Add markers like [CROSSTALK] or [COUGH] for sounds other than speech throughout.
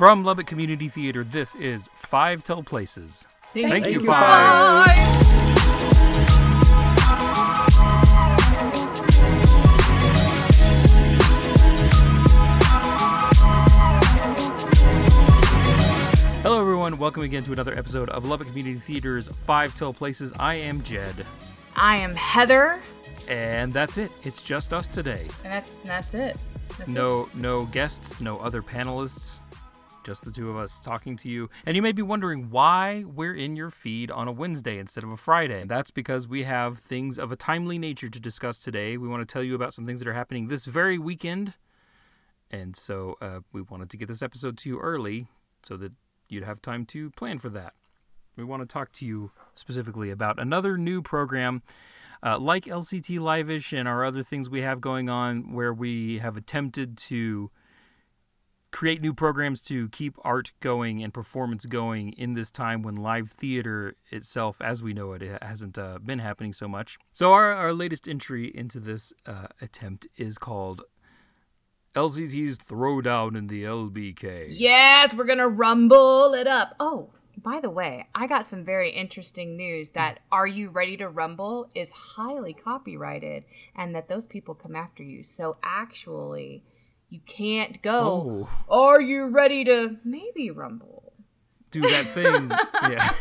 From Lubbock Community Theater, this is Five Till Places. Thank, Thank you, you, Five. Hello, everyone. Welcome again to another episode of Lubbock Community Theater's Five Till Places. I am Jed, I am Heather, and that's it. It's just us today. and that's that's it. That's it. No, no guests, no other panelists, just the two of us talking to you. And you may be wondering why we're in your feed on a Wednesday instead of a Friday. That's because we have things of a timely nature to discuss today. We want to tell you about some things that are happening this very weekend, and so uh, we wanted to get this episode to you early so that you'd have time to plan for that. We want to talk to you specifically about another new program uh, like LCT Live-ish and our other things we have going on, where we have attempted to create new programs to keep art going and performance going in this time when live theater itself, as we know it, it hasn't uh, been happening so much. So our, our latest entry into this uh, attempt is called LCT's Throwdown in the LBK. Yes, we're gonna rumble it up. Oh, by the way, I got some very interesting news that "Are You Ready to Rumble" is highly copyrighted, and that those people come after you. So actually, you can't go. Oh. Are you ready to maybe rumble? Do that thing. [LAUGHS] yeah.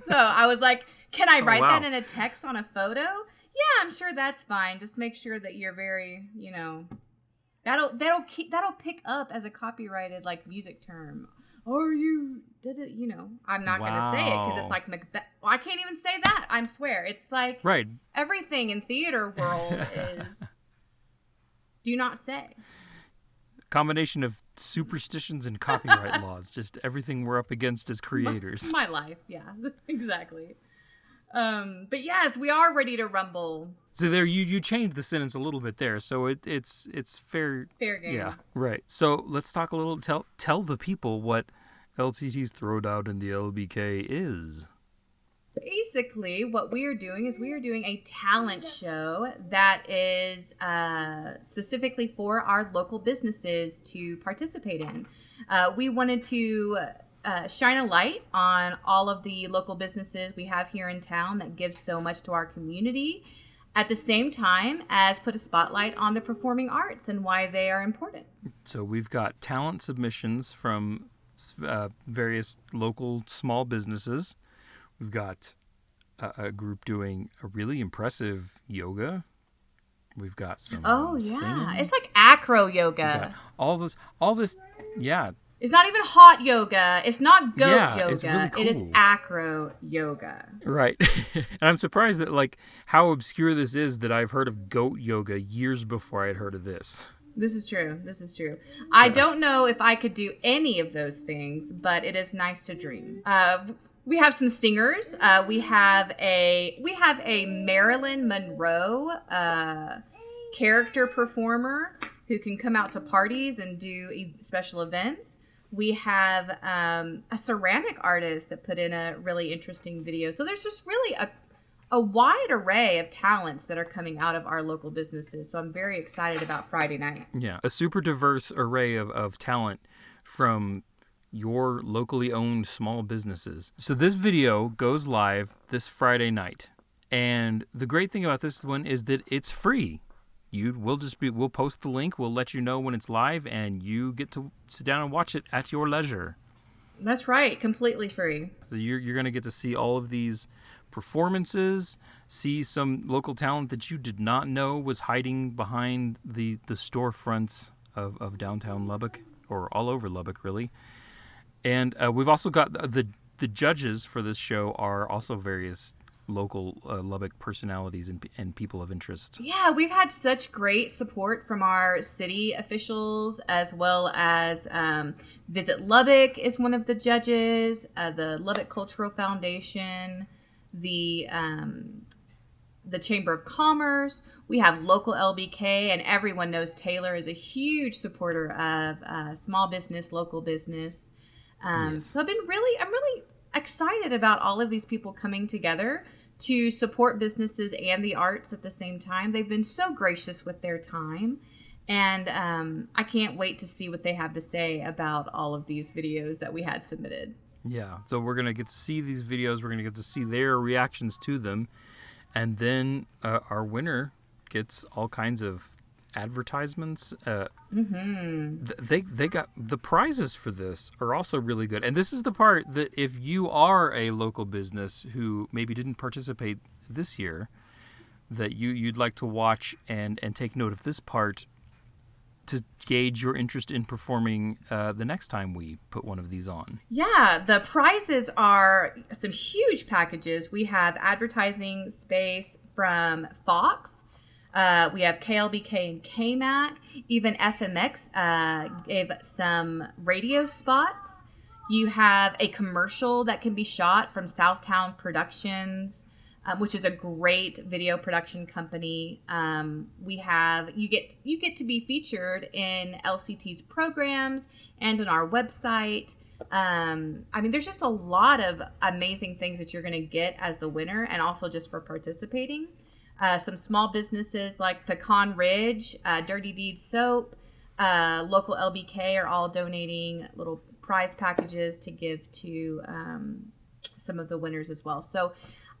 so I was like, "Can I oh, write wow. that in a text on a photo?" Yeah, I'm sure that's fine. Just make sure that you're very, you know, that'll that'll keep that'll pick up as a copyrighted like music term. Are you did it? You know, I'm not gonna say it because it's like Macbeth. Well, I can't even say that. I swear, it's like Right. everything in theater world [LAUGHS] is. Do not say. Combination of superstitions and copyright [LAUGHS] laws. Just everything we're up against as creators. My life, yeah, [LAUGHS] exactly. Um, but yes, we are ready to rumble. So there, you you changed the sentence a little bit there. So it it's it's fair. Fair game. Yeah, right. So let's talk a little. Tell tell the people what LCT's Throwdown in the LBK is. Basically what we are doing is we are doing a talent show that is uh, specifically for our local businesses to participate in. Uh, we wanted to uh, shine a light on all of the local businesses we have here in town that give so much to our community at the same time as put a spotlight on the performing arts and why they are important. So we've got talent submissions from uh, various local small businesses. We've got a, a group doing a really impressive yoga. We've got some. oh yeah singing. it's like acro yoga all this, all this. Yeah, It's not even hot yoga. It's not goat Yeah, yoga. it's really It is acro yoga. Right. [LAUGHS] and I'm surprised that like how obscure this is that I've heard of goat yoga years before I had heard of this. This is true. This is true. I don't know if I could do any of those things, but it is nice to dream. Uh, we have some singers. Uh, we have a we have a Marilyn Monroe uh, character performer who can come out to parties and do special events. We have um, a ceramic artist that put in a really interesting video. So there's just really a a wide array of talents that are coming out of our local businesses. So I'm very excited about Friday night. Yeah, a super diverse array of, of talent from your locally owned small businesses. So this video goes live this Friday night. And the great thing about this one is that it's free. You we'll just be we'll post the link, we'll let you know when it's live and you get to sit down and watch it at your leisure. That's right, completely free. So you're you're going to get to see all of these performances, see some local talent that you did not know was hiding behind the the storefronts of, of downtown Lubbock or all over Lubbock, really. And uh, we've also got the, the the judges for this show are also various local uh, Lubbock personalities and, and people of interest. Yeah, we've had such great support from our city officials as well as um, Visit Lubbock is one of the judges, uh, the Lubbock Cultural Foundation, the um, the Chamber of Commerce. We have local LBK, and everyone knows Taylor is a huge supporter of uh, small business, local business. Um, Yes. So I've been really, I'm really excited about all of these people coming together to support businesses and the arts at the same time. They've been so gracious with their time. And um, I can't wait to see what they have to say about all of these videos that we had submitted. Yeah, so we're gonna get to see these videos. We're gonna get to see their reactions to them, and then uh, our winner gets all kinds of advertisements. Uh, Mm-hmm. th- they they got the prizes for this are also really good, and this is the part that if you are a local business who maybe didn't participate this year, that you you'd like to watch and and take note of this part to gauge your interest in performing uh, the next time we put one of these on. Yeah, the prizes are some huge packages. We have advertising space from Fox. Uh, we have KLBK and KAMC. Even FMX uh, gave some radio spots. You have a commercial that can be shot from Southtown Productions, um, which is a great video production company. Um, we have you get you get to be featured in LCT's programs and on our website. Um, I mean, there's just a lot of amazing things that you're going to get as the winner, and also just for participating. Uh, some small businesses like Pecan Ridge, uh, Dirty Deed Soap, uh, local LBK are all donating little prize packages to give to um, some of the winners as well. So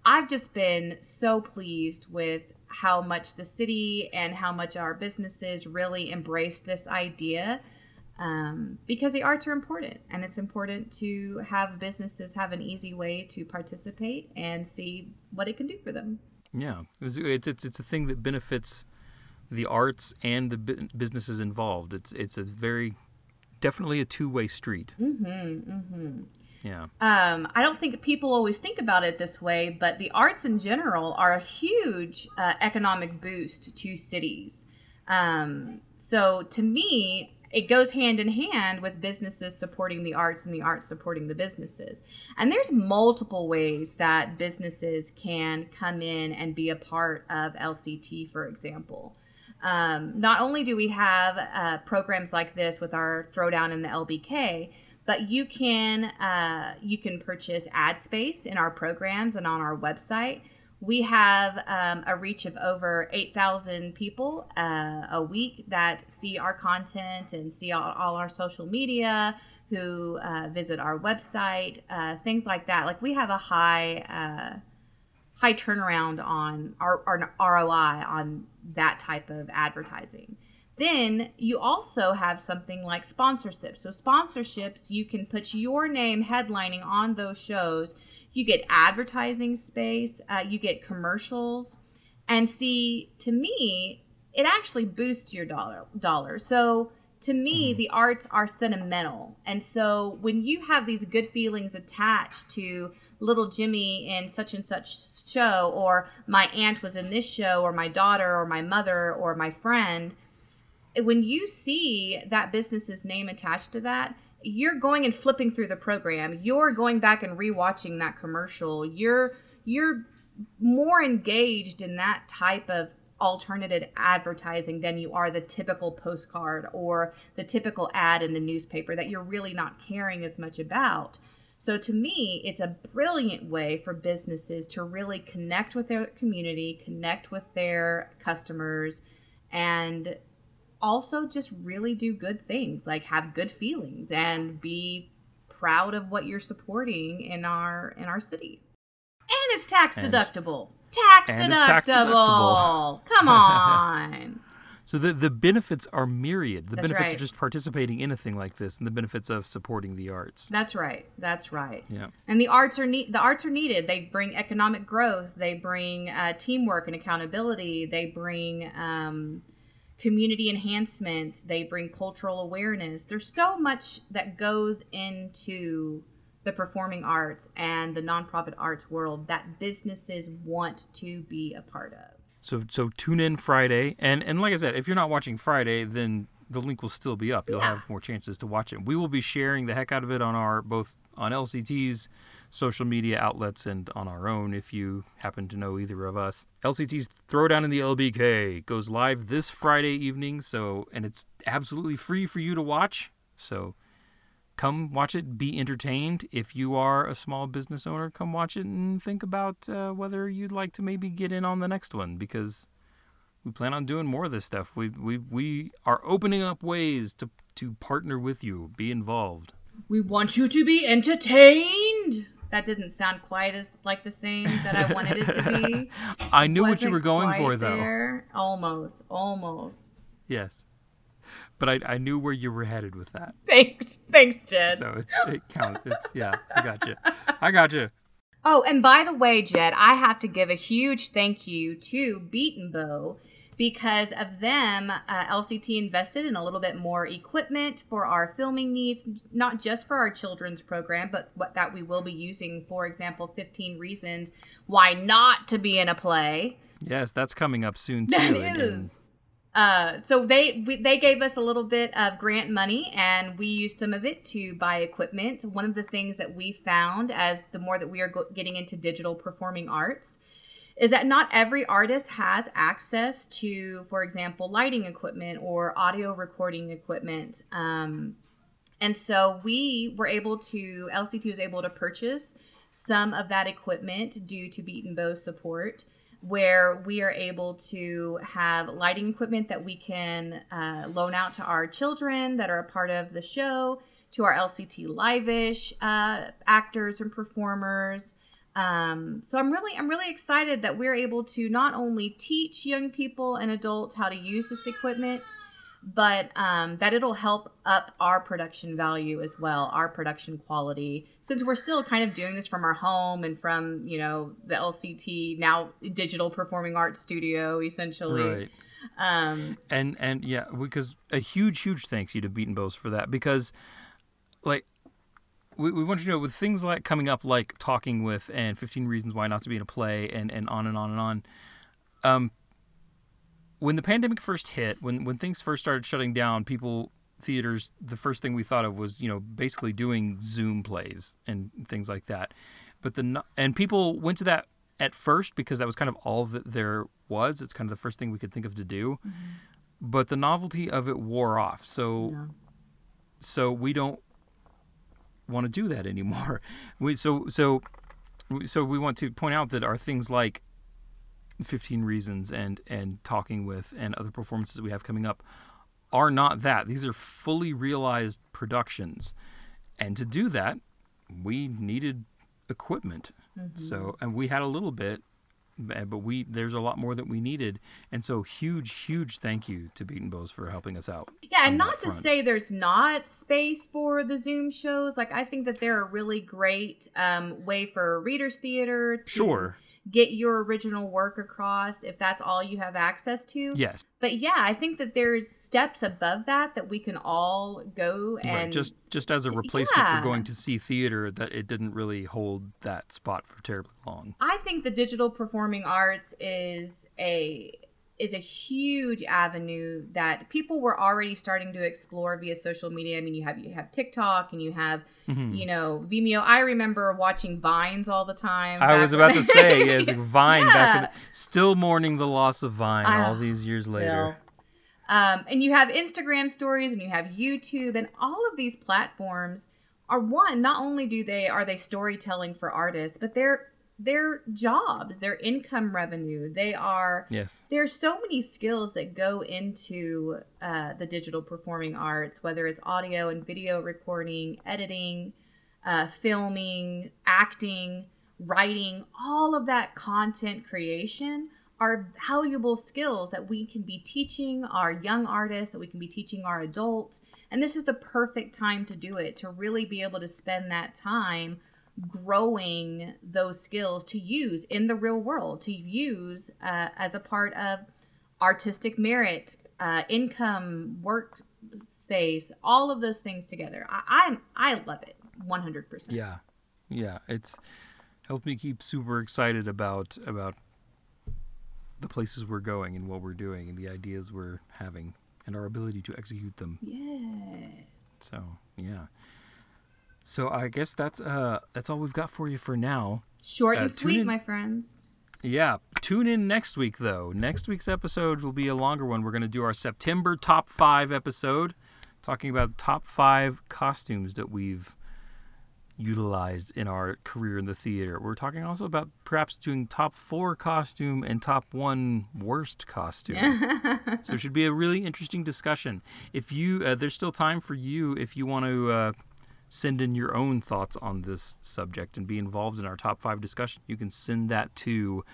I've just been so pleased with how much the city and how much our businesses really embraced this idea um, because the arts are important and it's important to have businesses have an easy way to participate and see what it can do for them. Yeah, it's it's it's, it's a thing that benefits the arts and the bu- businesses involved. It's it's a very definitely a two way street. Mm-hmm, mm-hmm. Yeah, Um, I don't think people always think about it this way, but the arts in general are a huge uh, economic boost to cities. Um, so to me, it goes hand in hand with businesses supporting the arts and the arts supporting the businesses. And there's multiple ways that businesses can come in and be a part of LCT, for example. Um, not only do we have uh, programs like this with our throwdown in the LBK, but you can uh, you can purchase ad space in our programs and on our website. We have um, a reach of over 8,000 people uh, a week that see our content and see all, all our social media, who uh, visit our website, uh, things like that. Like we have a high uh, high turnaround on our, our ROI on that type of advertising. Then you also have something like sponsorships. So, sponsorships, you can put your name headlining on those shows. You get advertising space, uh, you get commercials. And see, to me, it actually boosts your dollar. dollar. So, to me, the arts are sentimental. And so when you have these good feelings attached to little Jimmy in such and such show, or my aunt was in this show, or my daughter, or my mother, or my friend, when you see that business's name attached to that, you're going and flipping through the program. You're going back and rewatching that commercial. You're you're more engaged in that type of alternative advertising than you are the typical postcard or the typical ad in the newspaper that you're really not caring as much about. So to me, it's a brilliant way for businesses to really connect with their community, connect with their customers, and also just really do good things, like have good feelings and be proud of what you're supporting in our in our city. And it's tax And- deductible. Tax and tax deductible. deductible. Come [LAUGHS] on. so the the benefits are myriad. The That's benefits right. of just participating in a thing like this, and the benefits of supporting the arts. That's right. That's right. Yeah. And the arts are need. The arts are needed. They bring economic growth. They bring uh, teamwork and accountability. They bring um, community enhancement. They bring cultural awareness. There's so much that goes into the performing arts and the nonprofit arts world that businesses want to be a part of. So so tune in Friday, and and like I said, if you're not watching Friday, then the link will still be up. You'll Yeah. have more chances to watch it. We will be sharing the heck out of it on our both on LCT's social media outlets and on our own if you happen to know either of us. LCT's Throwdown in the LBK goes live this Friday evening, so and it's absolutely free for you to watch. So come watch it, be entertained. If you are a small business owner, come watch it and think about uh, whether you'd like to maybe get in on the next one because we plan on doing more of this stuff. We we we are opening up ways to to partner with you, be involved. We want you to be entertained. That didn't sound quite as like the same that I wanted it to be. [LAUGHS] I knew what you were going for, though. there. Almost, almost. Yes, but I I knew where you were headed with that, Thanks, thanks, Jed. so it's, it counts. It's yeah, I got you. I got you. Oh, and by the way, Jed, I have to give a huge thank you to Beaten Bow because of them. Uh, LCT invested in a little bit more equipment for our filming needs, not just for our children's program, but what that we will be using. For example, 15 reasons why not to be in a play. Yes, that's coming up soon [LAUGHS] too. That and- and is. Uh, so they we, they gave us a little bit of grant money, and we used some of it to buy equipment. One of the things that we found as the more that we are go- getting into digital performing arts is that not every artist has access to, for example, lighting equipment or audio recording equipment. Um, and so we were able to, LCT was able to purchase some of that equipment due to Beaten Bow support, where we are able to have lighting equipment that we can uh, loan out to our children that are a part of the show, to our LCT Live-ish uh, actors and performers. Um, so I'm really, I'm really excited that we're able to not only teach young people and adults how to use this equipment, but um, that it'll help up our production value as well, our production quality. Since we're still kind of doing this from our home and from you know the LCT now digital performing arts studio, essentially. right. Um, and and yeah because a huge huge thanks you to beaten bows for that because like we, we want you to know with things like coming up like talking with and 15 reasons why not to be in a play and and on and on and on um when the pandemic first hit when when things first started shutting down people theaters the first thing we thought of was you know basically doing zoom plays and things like that. But the and people went to that at first because that was kind of all that there was. It's kind of the first thing we could think of to do. But the novelty of it wore off. So Yeah. so we don't want to do that anymore. [LAUGHS] We so so so we want to point out that our things like 15 reasons and and talking with and other performances that we have coming up are not that. These are fully realized productions. And to do that we needed equipment. Mm-hmm. So and we had a little bit but we there's a lot more that we needed and so huge huge thank you to beaten bows for helping us out Yeah, and not to front. say there's not space for the Zoom shows. Like I think that they're a really great um, way for readers theater to Sure. Get your original work across if that's all you have access to. yes But yeah, I think that there's steps above that that we can all go and right. just just as a replacement yeah. for going to see theater that it didn't really hold that spot for terribly long I think the digital performing arts is a is a huge avenue that people were already starting to explore via social media. I mean, you have you have TikTok and you have Mm-hmm. you know Vimeo. I remember watching Vines all the time. I was about to [LAUGHS] say, yes, Vine back in still mourning the loss of Vine Ah, all these years later. Um, and you have Instagram stories and you have YouTube and all of these platforms are one, not only do they are they storytelling for artists, but they're they're jobs, they're income revenue. They are Yes. there's so many skills that go into uh, the digital performing arts, whether it's audio and video recording, editing, uh, filming, acting, writing, all of that content creation are valuable skills that we can be teaching our young artists, that we can be teaching our adults. And this is the perfect time to do it, to really be able to spend that time growing those skills to use in the real world, to use uh, as a part of artistic merit, uh, income, work space, all of those things together. I, I'm I love it, 100. percent Yeah. Yeah. It's helped me keep super excited about about the places we're going and what we're doing and the ideas we're having and our ability to execute them. Yes. So yeah. So I guess that's uh that's all we've got for you for now. Short Uh, and sweet, in- my friends. Yeah, tune in next week though. Next week's episode will be a longer one. We're going to do our September top 5 episode talking about top 5 costumes that we've utilized in our career in the theater. We're talking also about perhaps doing top four costume and top one worst costume. so it should be a really interesting discussion. If you, uh, there's still time for you if you want to uh, send in your own thoughts on this subject and be involved in our top five discussion. You can send that to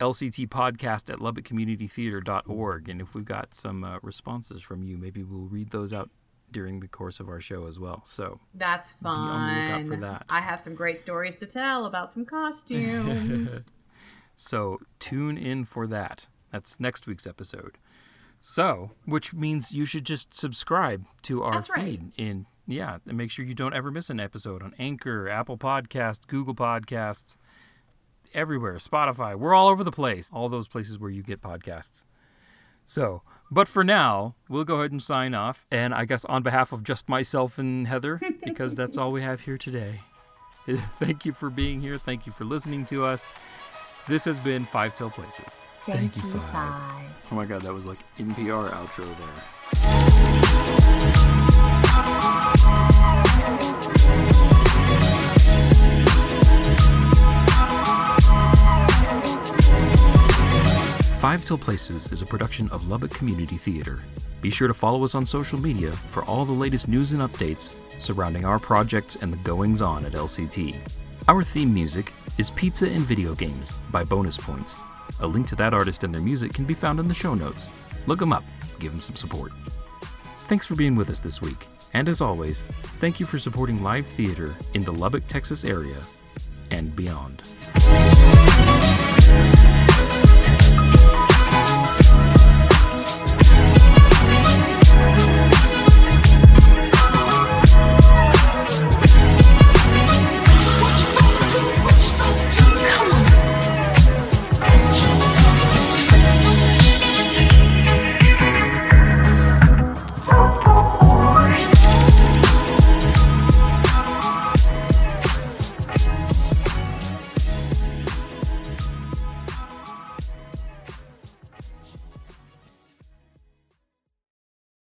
LCT podcast at lubbockcommunitytheater.org. And if we've got some uh, responses from you, maybe we'll read those out during the course of our show as well. So that's fun. Be on the lookout for that. I have some great stories to tell about some costumes. [LAUGHS] [LAUGHS] so tune in for that. That's next week's episode. So, which means you should just subscribe to our that's feed in yeah, and make sure you don't ever miss an episode on Anchor, Apple Podcast, Google Podcasts, everywhere, Spotify. We're all over the place. All those places where you get podcasts. So, but for now, we'll go ahead and sign off. And I guess on behalf of just myself and Heather, [LAUGHS] because that's all we have here today, [LAUGHS] thank you for being here. Thank you for listening to us. This has been Five Till Places. Thank, thank you, Five. Five. Oh my God, that was like NPR outro there. Five Till Places is a production of Lubbock Community Theater. Be sure to follow us on social media for all the latest news and updates surrounding our projects and the goings on at LCT. Our theme music is Pizza and Video Games by Bonus Points. A link to that artist and their music can be found in the show notes. Look them up, give them some support. Thanks for being with us this week. And as always, thank you for supporting live theater in the Lubbock, Texas area and beyond.